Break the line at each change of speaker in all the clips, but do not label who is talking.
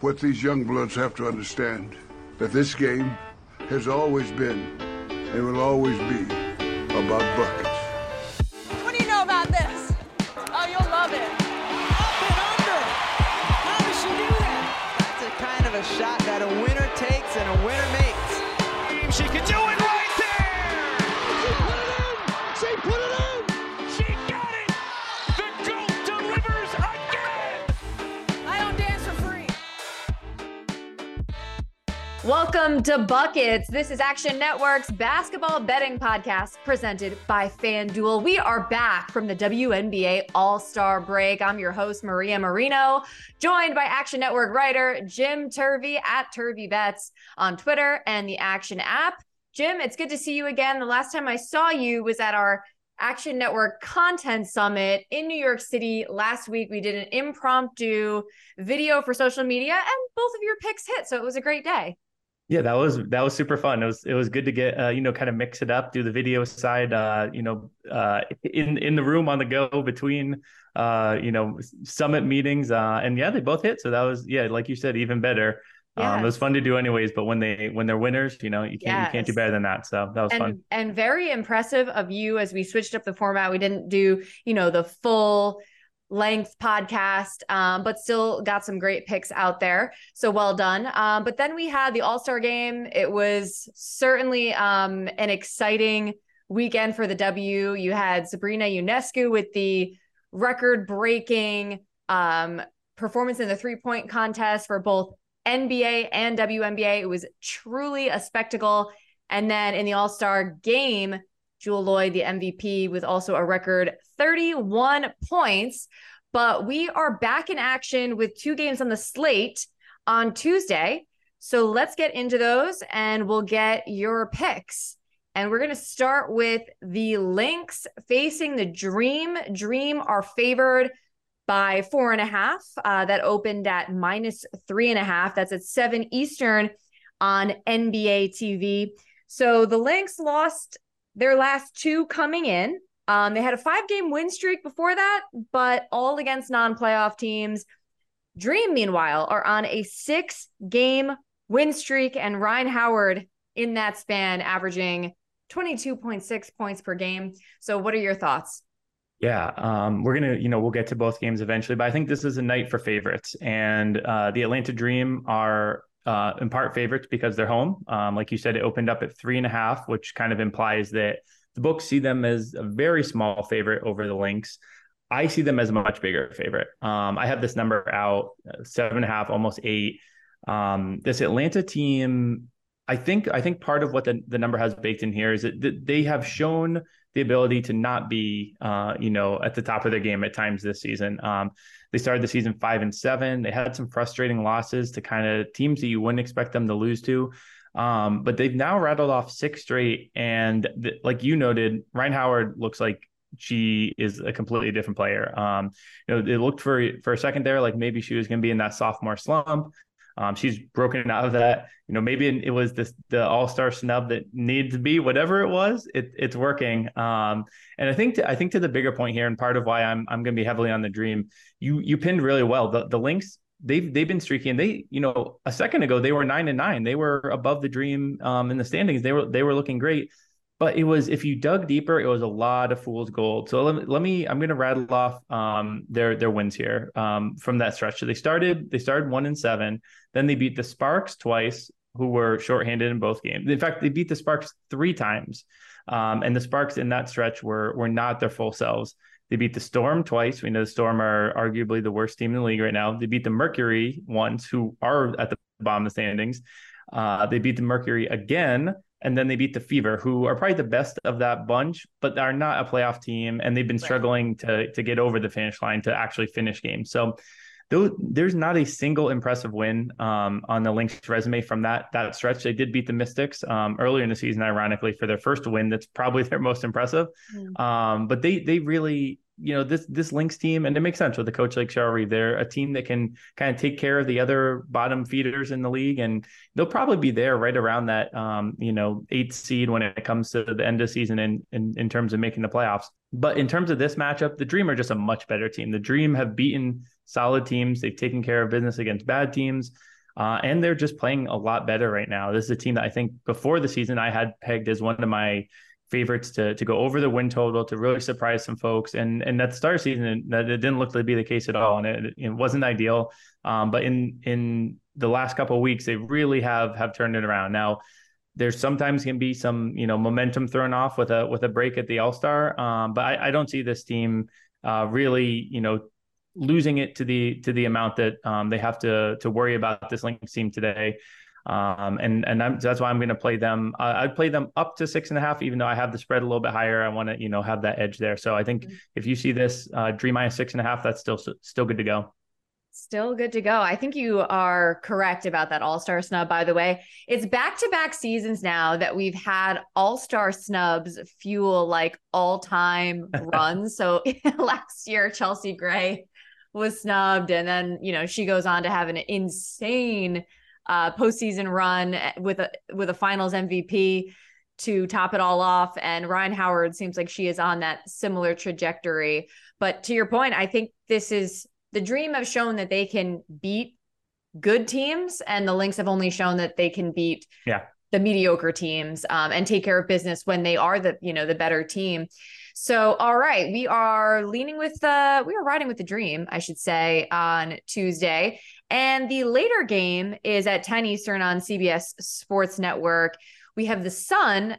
What these young bloods have to understand that this game has always been and will always be about buckets.
Welcome to Buckets. This is Action Network's basketball betting podcast presented by FanDuel. We are back from the WNBA All Star break. I'm your host, Maria Marino, joined by Action Network writer Jim Turvey at Turvey Bets on Twitter and the Action app. Jim, it's good to see you again. The last time I saw you was at our Action Network Content Summit in New York City last week. We did an impromptu video for social media, and both of your picks hit. So it was a great day.
Yeah, that was that was super fun. It was it was good to get uh, you know kind of mix it up, do the video side, uh, you know, uh, in in the room on the go between uh, you know summit meetings, uh, and yeah, they both hit. So that was yeah, like you said, even better. Um, it was fun to do anyways, but when they when they're winners, you know, you can't you can't do better than that. So that was
and
fun.
and very impressive of you as we switched up the format. We didn't do you know the full length podcast, um, but still got some great picks out there. So well done. Um, but then we had the All Star game. It was certainly um, an exciting weekend for the W. You had Sabrina Ionescu with the record breaking um, performance in the three point contest for both NBA and WNBA. It was truly a spectacle. And then in the All Star game, Jewell Loyd, the MVP, with also a record 31 points. But we are back in action with two games on the slate on Tuesday. So let's get into those and we'll get your picks. And we're going to start with the Lynx facing the Dream. Dream are favored by four and a half. Uh, that opened at minus three and a half. That's at seven Eastern on NBA TV. So the Lynx lost their last two coming in. Um, they had a five game win streak before that, but all against non playoff teams. Dream, meanwhile, are on a six game win streak, and Rhyne Howard in that span, averaging 22.6 points per game. So, what are your thoughts?
Yeah, um, we're gonna, you know, we'll get to both games eventually, but I think this is a night for favorites, and uh, the Atlanta Dream are uh, in part favorites because they're home. Um, like you said, it opened up at three and a half, which kind of implies that the books see them as a very small favorite over the Lynx. I see them as a much bigger favorite. Um, I have this number out uh, seven and a half, almost eight. Um, this Atlanta team, I think, I think part of what the, the number has baked in here is that they have shown the ability to not be, uh, you know, at the top of their game at times this season. Um, they started the season five and seven. They had some frustrating losses to kind of teams that you wouldn't expect them to lose to. Um, but they've now rattled off six straight. And th- like you noted, Rhyne Howard looks like she is a completely different player. Um, you know, it looked for for a second there like maybe she was going to be in that sophomore slump. Um, she's broken out of that. You know, maybe it was this the All Star snub that needed to be whatever it was. It, it's working. Um, and I think to, I think to the bigger point here, and part of why I'm I'm going to be heavily on the Dream. You you pinned really well. The the Lynx they've they've been streaky, and they you know a second ago they were nine and nine. They were above the Dream um, in the standings. They were they were looking great. But it was if you dug deeper, it was a lot of fool's gold. So let me, let me I'm going to rattle off um, their their wins here um, from that stretch. So they started they started one and seven. Then they beat the Sparks twice, who were shorthanded in both games. In fact, they beat the Sparks three times, um, and the Sparks in that stretch were were not their full selves. They beat the Storm twice. We know the Storm are arguably the worst team in the league right now. They beat the Mercury once, who are at the bottom of the standings. Uh, they beat the Mercury again, and then they beat the Fever, who are probably the best of that bunch, but are not a playoff team, and they've been struggling to to get over the finish line to actually finish games. So there's not a single impressive win um, on the Lynx resume from that that stretch. They did beat the Mystics um, earlier in the season, ironically, for their first win. That's probably their most impressive. Um, but they they really you know this this Lynx team, and it makes sense with a coach like Reeve. They're a team that can kind of take care of the other bottom feeders in the league, and they'll probably be there right around that um, you know eighth seed when it comes to the end of season in, in in terms of making the playoffs. But in terms of this matchup, the Dream are just a much better team. The Dream have beaten solid teams. They've taken care of business against bad teams. Uh, and they're just playing a lot better right now. This is a team that I think before the season I had pegged as one of my favorites to to go over the win total to really surprise some folks. And and that start season that it didn't look to be the case at all, and it, it wasn't ideal. Um, but in in the last couple of weeks, they really have have turned it around. Now there's sometimes can be some you know momentum thrown off with a with a break at the All Star, um, but I, I, don't see this team uh, really you know losing it to the to the amount that um, they have to to worry about this Lynx team today. Um, and and I'm, that's why I'm going to play them. Uh, I'd play them up to six and a half, even though I have the spread a little bit higher. I want to you know have that edge there. So I think mm-hmm. if you see this uh, dream minus six and a half, that's still still good to go.
Still good to go. I think you are correct about that all star snub, by the way. It's back to back seasons now that we've had all star snubs fuel like all time runs. So last year, Chelsea Gray was snubbed. And then, you know, she goes on to have an insane uh, postseason run with a with a finals MVP to top it all off. And Rhyne Howard seems like she is on that similar trajectory. But to your point, I think this is the Dream have shown that they can beat good teams, and the Lynx have only shown that they can beat
yeah.
the mediocre teams um, and take care of business when they are the you know the better team. So, all right, we are leaning with the we are riding with the Dream, I should say, on Tuesday, and the later game is at 10 Eastern on CBS Sports Network. We have the Sun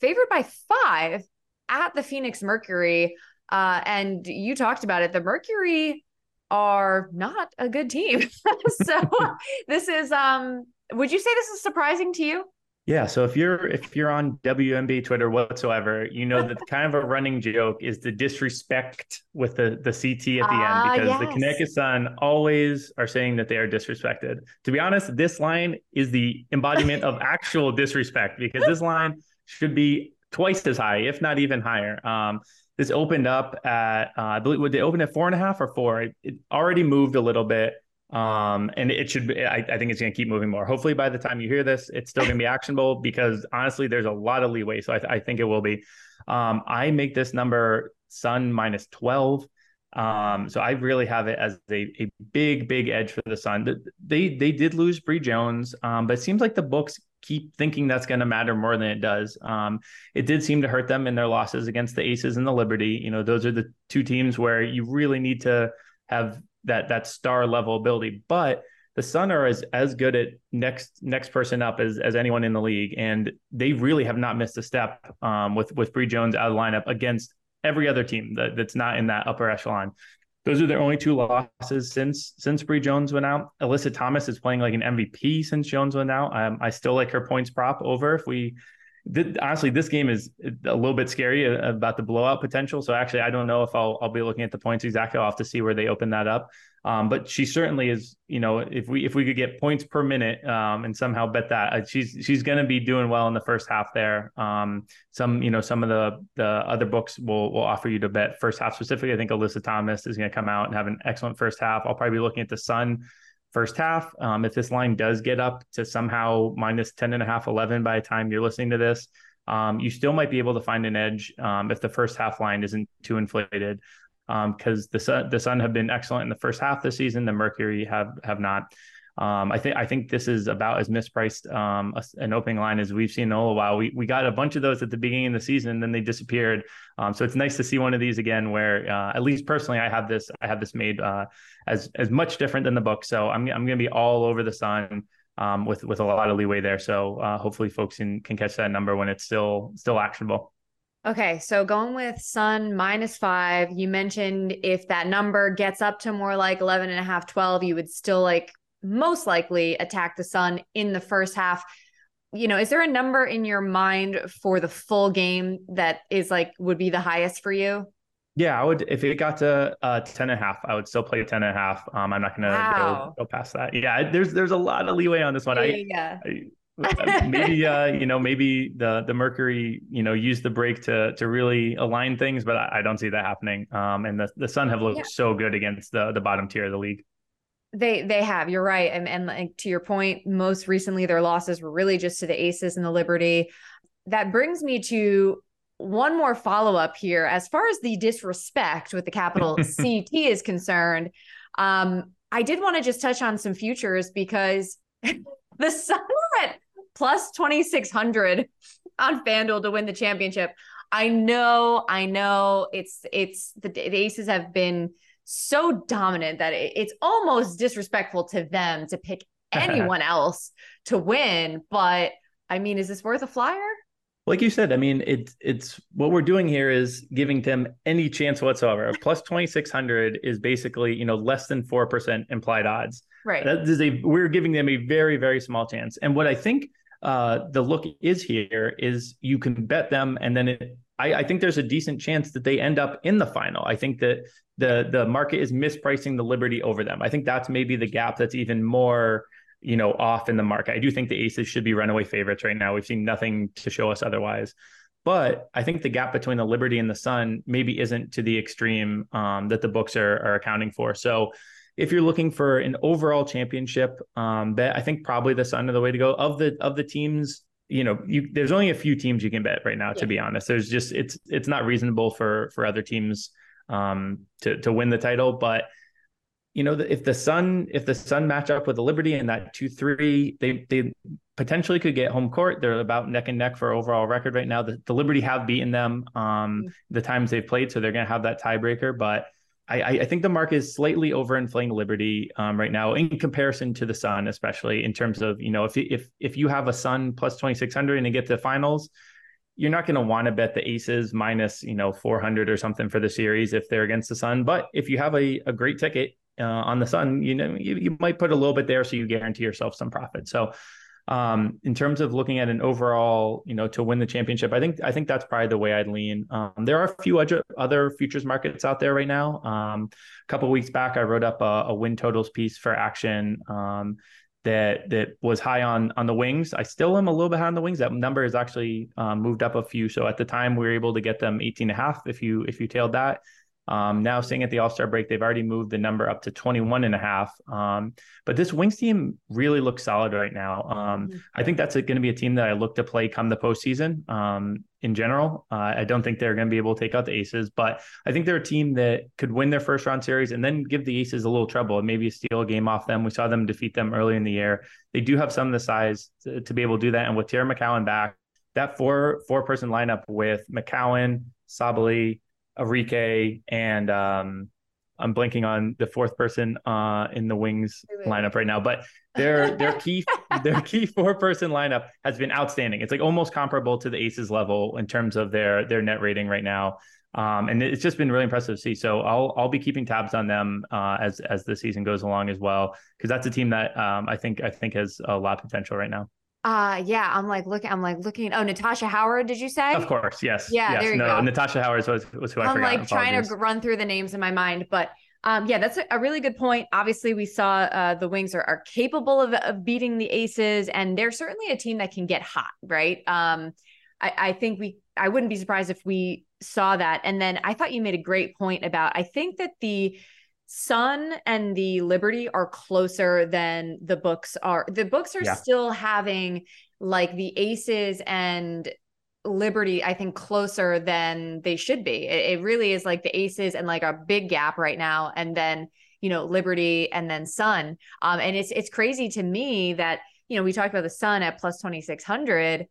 favored by five at the Phoenix Mercury. Uh, and you talked about it. The Mercury are not a good team. so this is um would you say this is surprising to you?
Yeah, so if you're if you're on WMB Twitter whatsoever, you know that kind of a running joke is the disrespect with the the CT at the uh, end ah, because yes. the Connecticut Sun always are saying that they are disrespected. To be honest, this line is the embodiment of actual disrespect because this line should be twice as high, if not even higher. Um, this opened up at uh, I believe would they open at four and a half or four? It, it already moved a little bit. Um, and it should be, I, I think it's going to keep moving more. Hopefully by the time you hear this, it's still going to be actionable because honestly, there's a lot of leeway. So I, th- I think it will be. Um, I make this number Sun minus 12. Um, so I really have it as a, a big, big edge for the Sun. They they did lose Bree Jones, um, but it seems like the books keep thinking that's going to matter more than it does. Um, it did seem to hurt them in their losses against the Aces and the Liberty. You know, those are the two teams where you really need to have that that star level ability. But the Sun are as as good at next next person up as as anyone in the league, and they really have not missed a step um, with with Bree Jones out of the lineup against every other team that, that's not in that upper echelon. Those are their only two losses since since Bree Jones went out. Alyssa Thomas is playing like an MVP since Jones went out. Um, I still like her points prop over if we honestly, this game is a little bit scary about the blowout potential. So actually, I don't know if I'll I'll be looking at the points exactly. I'll have to see where they open that up. Um, but she certainly is. You know, if we if we could get points per minute um, and somehow bet that uh, she's she's going to be doing well in the first half there. Um, some you know some of the the other books will will offer you to bet first half specifically. I think Alyssa Thomas is going to come out and have an excellent first half. I'll probably be looking at the Sun first half. Um, if this line does get up to somehow minus 10 and a half, 11 by the time you're listening to this, um, you still might be able to find an edge um, if the first half line isn't too inflated. Because um, the sun, the Sun have been excellent in the first half this season, the Mercury have have not. Um, I think I think this is about as mispriced um, an opening line as we've seen in a while. We we got a bunch of those at the beginning of the season, and then they disappeared. Um, so it's nice to see one of these again, where uh, at least personally, I have this I have this made uh, as as much different than the book. So I'm I'm going to be all over the Sun um, with with a lot of leeway there. So uh, hopefully, folks can can catch that number when it's still still actionable.
Okay, so going with Sun minus five, you mentioned if that number gets up to more like 11 and a half, 12, you would still like most likely attack the Sun in the first half. You know, is there a number in your mind for the full game that is like would be the highest for you?
Yeah, I would if it got to uh 10 and a half, I would still play 10 and a half. Um, I'm not gonna wow. go, go, past that. Yeah, there's there's a lot of leeway on this one. Yeah. I, I maybe uh, you know, maybe the the Mercury, you know, use the break to to really align things, but I, I don't see that happening. Um, and the the Sun have looked yeah. so good against the the bottom tier of the league.
They they have. You're right. And and like, to your point, most recently their losses were really just to the Aces and the Liberty. That brings me to one more follow up here. As far as the disrespect with the capital CT is concerned, Um, I did want to just touch on some futures because the Sun are at plus 2600 on FanDuel to win the championship. I know, I know it's it's the, the Aces have been so dominant that it's almost disrespectful to them to pick anyone else to win, but I mean, is this worth a flyer?
like you said, I mean, it's it's what we're doing here is giving them any chance whatsoever. Plus twenty six hundred is basically you know less than four percent implied odds.
Right.
That is a we're giving them a very very small chance. And what I think uh, the look is here is you can bet them, and then it, I, I think there's a decent chance that they end up in the final. I think that the the market is mispricing the Liberty over them. I think that's maybe the gap that's even more you know, off in the market. I do think the Aces should be runaway favorites right now. We've seen nothing to show us otherwise. But I think the gap between the Liberty and the Sun maybe isn't to the extreme um, that the books are, are accounting for. So if you're looking for an overall championship um, bet, I think probably the Sun are the way to go. Of the of the teams, you know, you, there's only a few teams you can bet right now. Yeah. To be honest, there's just it's it's not reasonable for for other teams um, to to win the title, but you know, if the Sun if the Sun match up with the Liberty in that two three, they they potentially could get home court. They're about neck and neck for overall record right now. The, the Liberty have beaten them um, mm-hmm. the times they've played, so they're going to have that tiebreaker. But I, I, think the market is slightly overinflating Liberty um, right now in comparison to the Sun, especially in terms of you know if if if you have a Sun plus twenty six hundred and they get to the finals, you're not going to want to bet the aces minus you know 400 or something for the series if they're against the sun but if you have a, a great ticket uh, on the sun, you know, you, you might put a little bit there so you guarantee yourself some profit. So, um, in terms of looking at an overall, you know, to win the championship, I think I think that's probably the way I'd lean. Um, there are a few other futures markets out there right now. Um, a couple weeks back, I wrote up a, a win totals piece for Action um, that that was high on on the wings. I still am a little behind the wings. That number has actually um, moved up a few. So at the time, we were able to get them 18 and a half if you if you tailed that. Um, now seeing at the All-Star break, they've already moved the number up to 21 and a half. Um, but this Wings team really looks solid right now. Um, mm-hmm. I think that's going to be a team that I look to play come the postseason um, in general. Uh, I don't think they're going to be able to take out the Aces, but I think they're a team that could win their first round series and then give the Aces a little trouble and maybe steal a game off them. We saw them defeat them early in the year. They do have some of the size to, to be able to do that. And with Teaira McCowan back, that four four person lineup with McCowan, Sabally, Arike, and um, I'm blanking on the fourth person uh, in the Wings lineup right now, but their their key their key four person lineup has been outstanding. It's like almost comparable to the Aces level in terms of their their net rating right now. Um, and it's just been really impressive to see. So I'll I'll be keeping tabs on them uh, as as the season goes along as well, because that's a team that um, I think I think has a lot of potential right now.
Uh yeah, I'm like looking. I'm like looking. Oh, Natasha Howard, did you say?
Of course, yes.
Yeah,
yes.
there you
no,
go.
Natasha Howard was was who I
I'm
forgot.
like trying to run through the names in my mind, but um, yeah, that's a, a, really good point. Obviously, we saw uh, the Wings are, are capable of, of beating the Aces, and they're certainly a team that can get hot, right? Um, I, I think we. I wouldn't be surprised if we saw that. And then I thought you made a great point about. I think that the Sun and the Liberty are closer than the books are. The books are yeah. still having like the Aces and Liberty, I think, closer than they should be. It, it, really is like the Aces and like a big gap right now, and then you know Liberty and then Sun. Um, and it's it's crazy to me that you know we talked about the Sun at plus twenty six hundred.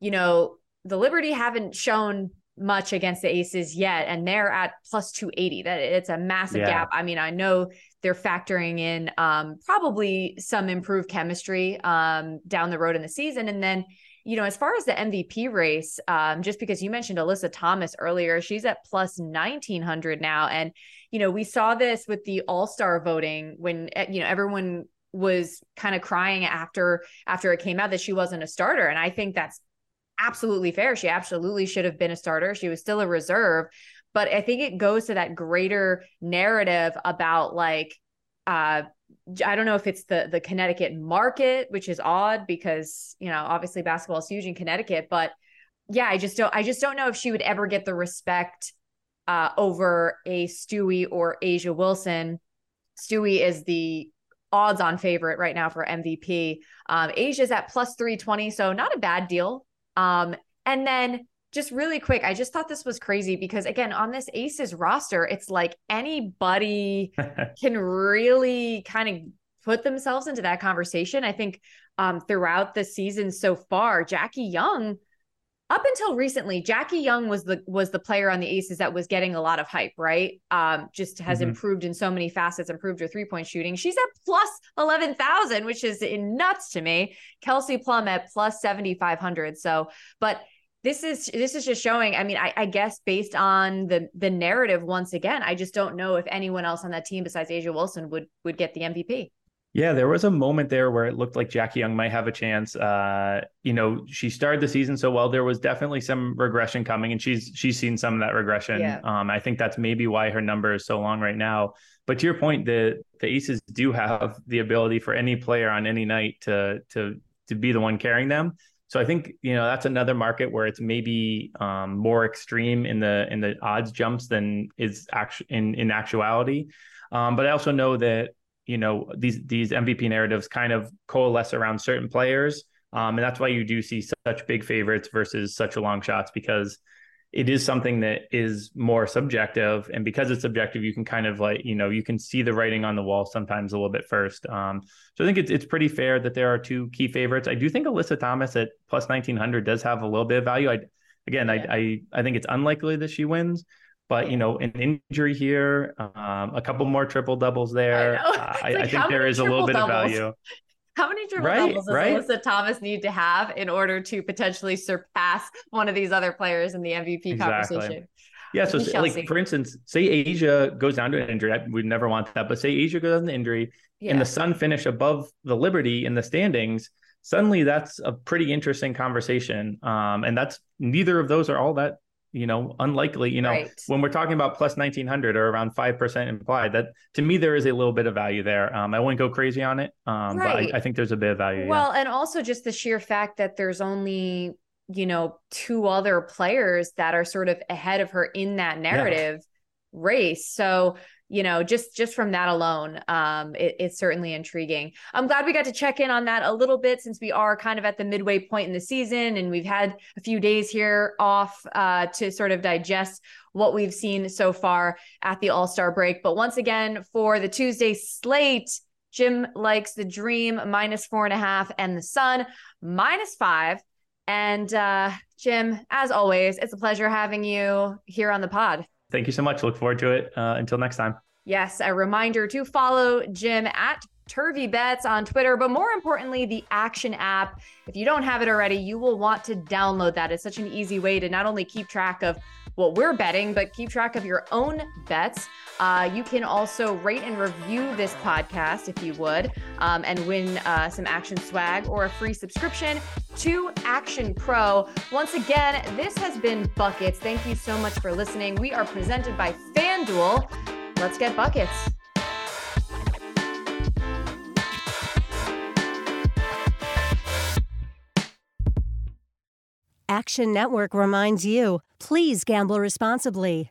You know the Liberty haven't shown much against the aces yet and they're at plus 280 that it's a massive yeah. gap. I mean i know they're factoring in um, probably some improved chemistry um, down the road in the season. And then you know as far as the mvp race um, just because you mentioned alyssa thomas earlier she's at plus 1900 now. And you know we saw this with the all-star voting when eh, you know everyone was kind of crying after after it came out that she wasn't a starter. And i think that's absolutely fair. She absolutely should have been a starter. She was still a reserve. But I think it goes to that greater narrative about like, uh, I don't know if it's the the Connecticut market, which is odd because you know obviously basketball is huge in Connecticut, but yeah, I just don't I just don't know if she would ever get the respect uh, over a Stewie or A'ja Wilson. Stewie is the odds on favorite right now for MVP. Um, A'ja's at plus 320, so not a bad deal um, and then just really quick, I just thought this was crazy because again, on this Aces roster, it's like anybody can really kind of put themselves into that conversation. I think um, throughout the season so far, Jackie Young, up until recently, Jackie Young was the was the player on the Aces that was getting a lot of hype, right? Um, just has mm-hmm. improved in so many facets, improved her three point shooting. She's at plus eleven thousand, which is in nuts to me. Kelsey Plum at plus seventy five hundred. So, but this is this is just showing. I mean, I, I, guess based on the the narrative, once again, I just don't know if anyone else on that team besides A'ja Wilson would would get the MVP.
Yeah, there was a moment there where it looked like Jackie Young might have a chance. Uh, you know, she started the season so well. There was definitely some regression coming, and she's she's seen some of that regression. Yeah. Um, I think that's maybe why her number is so long right now. But to your point, the the Aces do have the ability for any player on any night to to to be the one carrying them. So I think you know that's another market where it's maybe um, more extreme in the in the odds jumps than is actually in in actuality. Um, but I also know that you know these these MVP narratives kind of coalesce around certain players, um, and that's why you do see such big favorites versus such long shots because it is something that is more subjective. And because it's subjective you can kind of like you know you can see the writing on the wall sometimes a little bit first. Um, so i think it's, it's pretty fair that there are two key favorites. I do think alyssa thomas at plus 1900 does have a little bit of value. I again yeah. I, I i think it's unlikely that she wins but you know, an injury here, um, a couple more triple doubles there. I, I, like, I think there is a little bit doubles? of value.
How many triple right, doubles does right? Alyssa Thomas need to have in order to potentially surpass one of these other players in the MVP exactly. conversation?
Yeah, so like for instance, say A'ja goes down to an injury. We'd never want that, but say A'ja goes down to an injury, yeah. and the Sun finish above the Liberty in the standings. Suddenly, that's a pretty interesting conversation, um, and that's neither of those are all that you know, unlikely, you know, right. when we're talking about plus 1900 or around 5% implied, that to me, there is a little bit of value there. Um, I wouldn't go crazy on it, um, right. but I, I, think there's a bit of value.
Well,
yeah.
and also just the sheer fact that there's only, you know, two other players that are sort of ahead of her in that narrative yeah. race. So, you know just just from that alone um it, it's certainly intriguing. I'm glad we got to check in on that a little bit since we are kind of at the midway point in the season and we've had a few days here off uh to sort of digest what we've seen so far at the all-star break. But once again for the tuesday slate jim likes the dream minus four and a half and the sun minus five. And uh jim as always it's a pleasure having you here on the pod
Thank you so much. Look forward to it. Uh, until next time.
Yes, a reminder to follow Jim at Turvey Bets on Twitter, but more importantly, the Action app. If you don't have it already, you will want to download that. It's such an easy way to not only keep track of what we're betting, but keep track of your own bets. Uh, you can also rate and review this podcast if you would, um, and win uh, some Action swag or a free subscription to Action Pro. Once again, this has been Buckets. Thank you so much for listening. We are presented by FanDuel. Let's get buckets.
Action Network reminds you please gamble responsibly.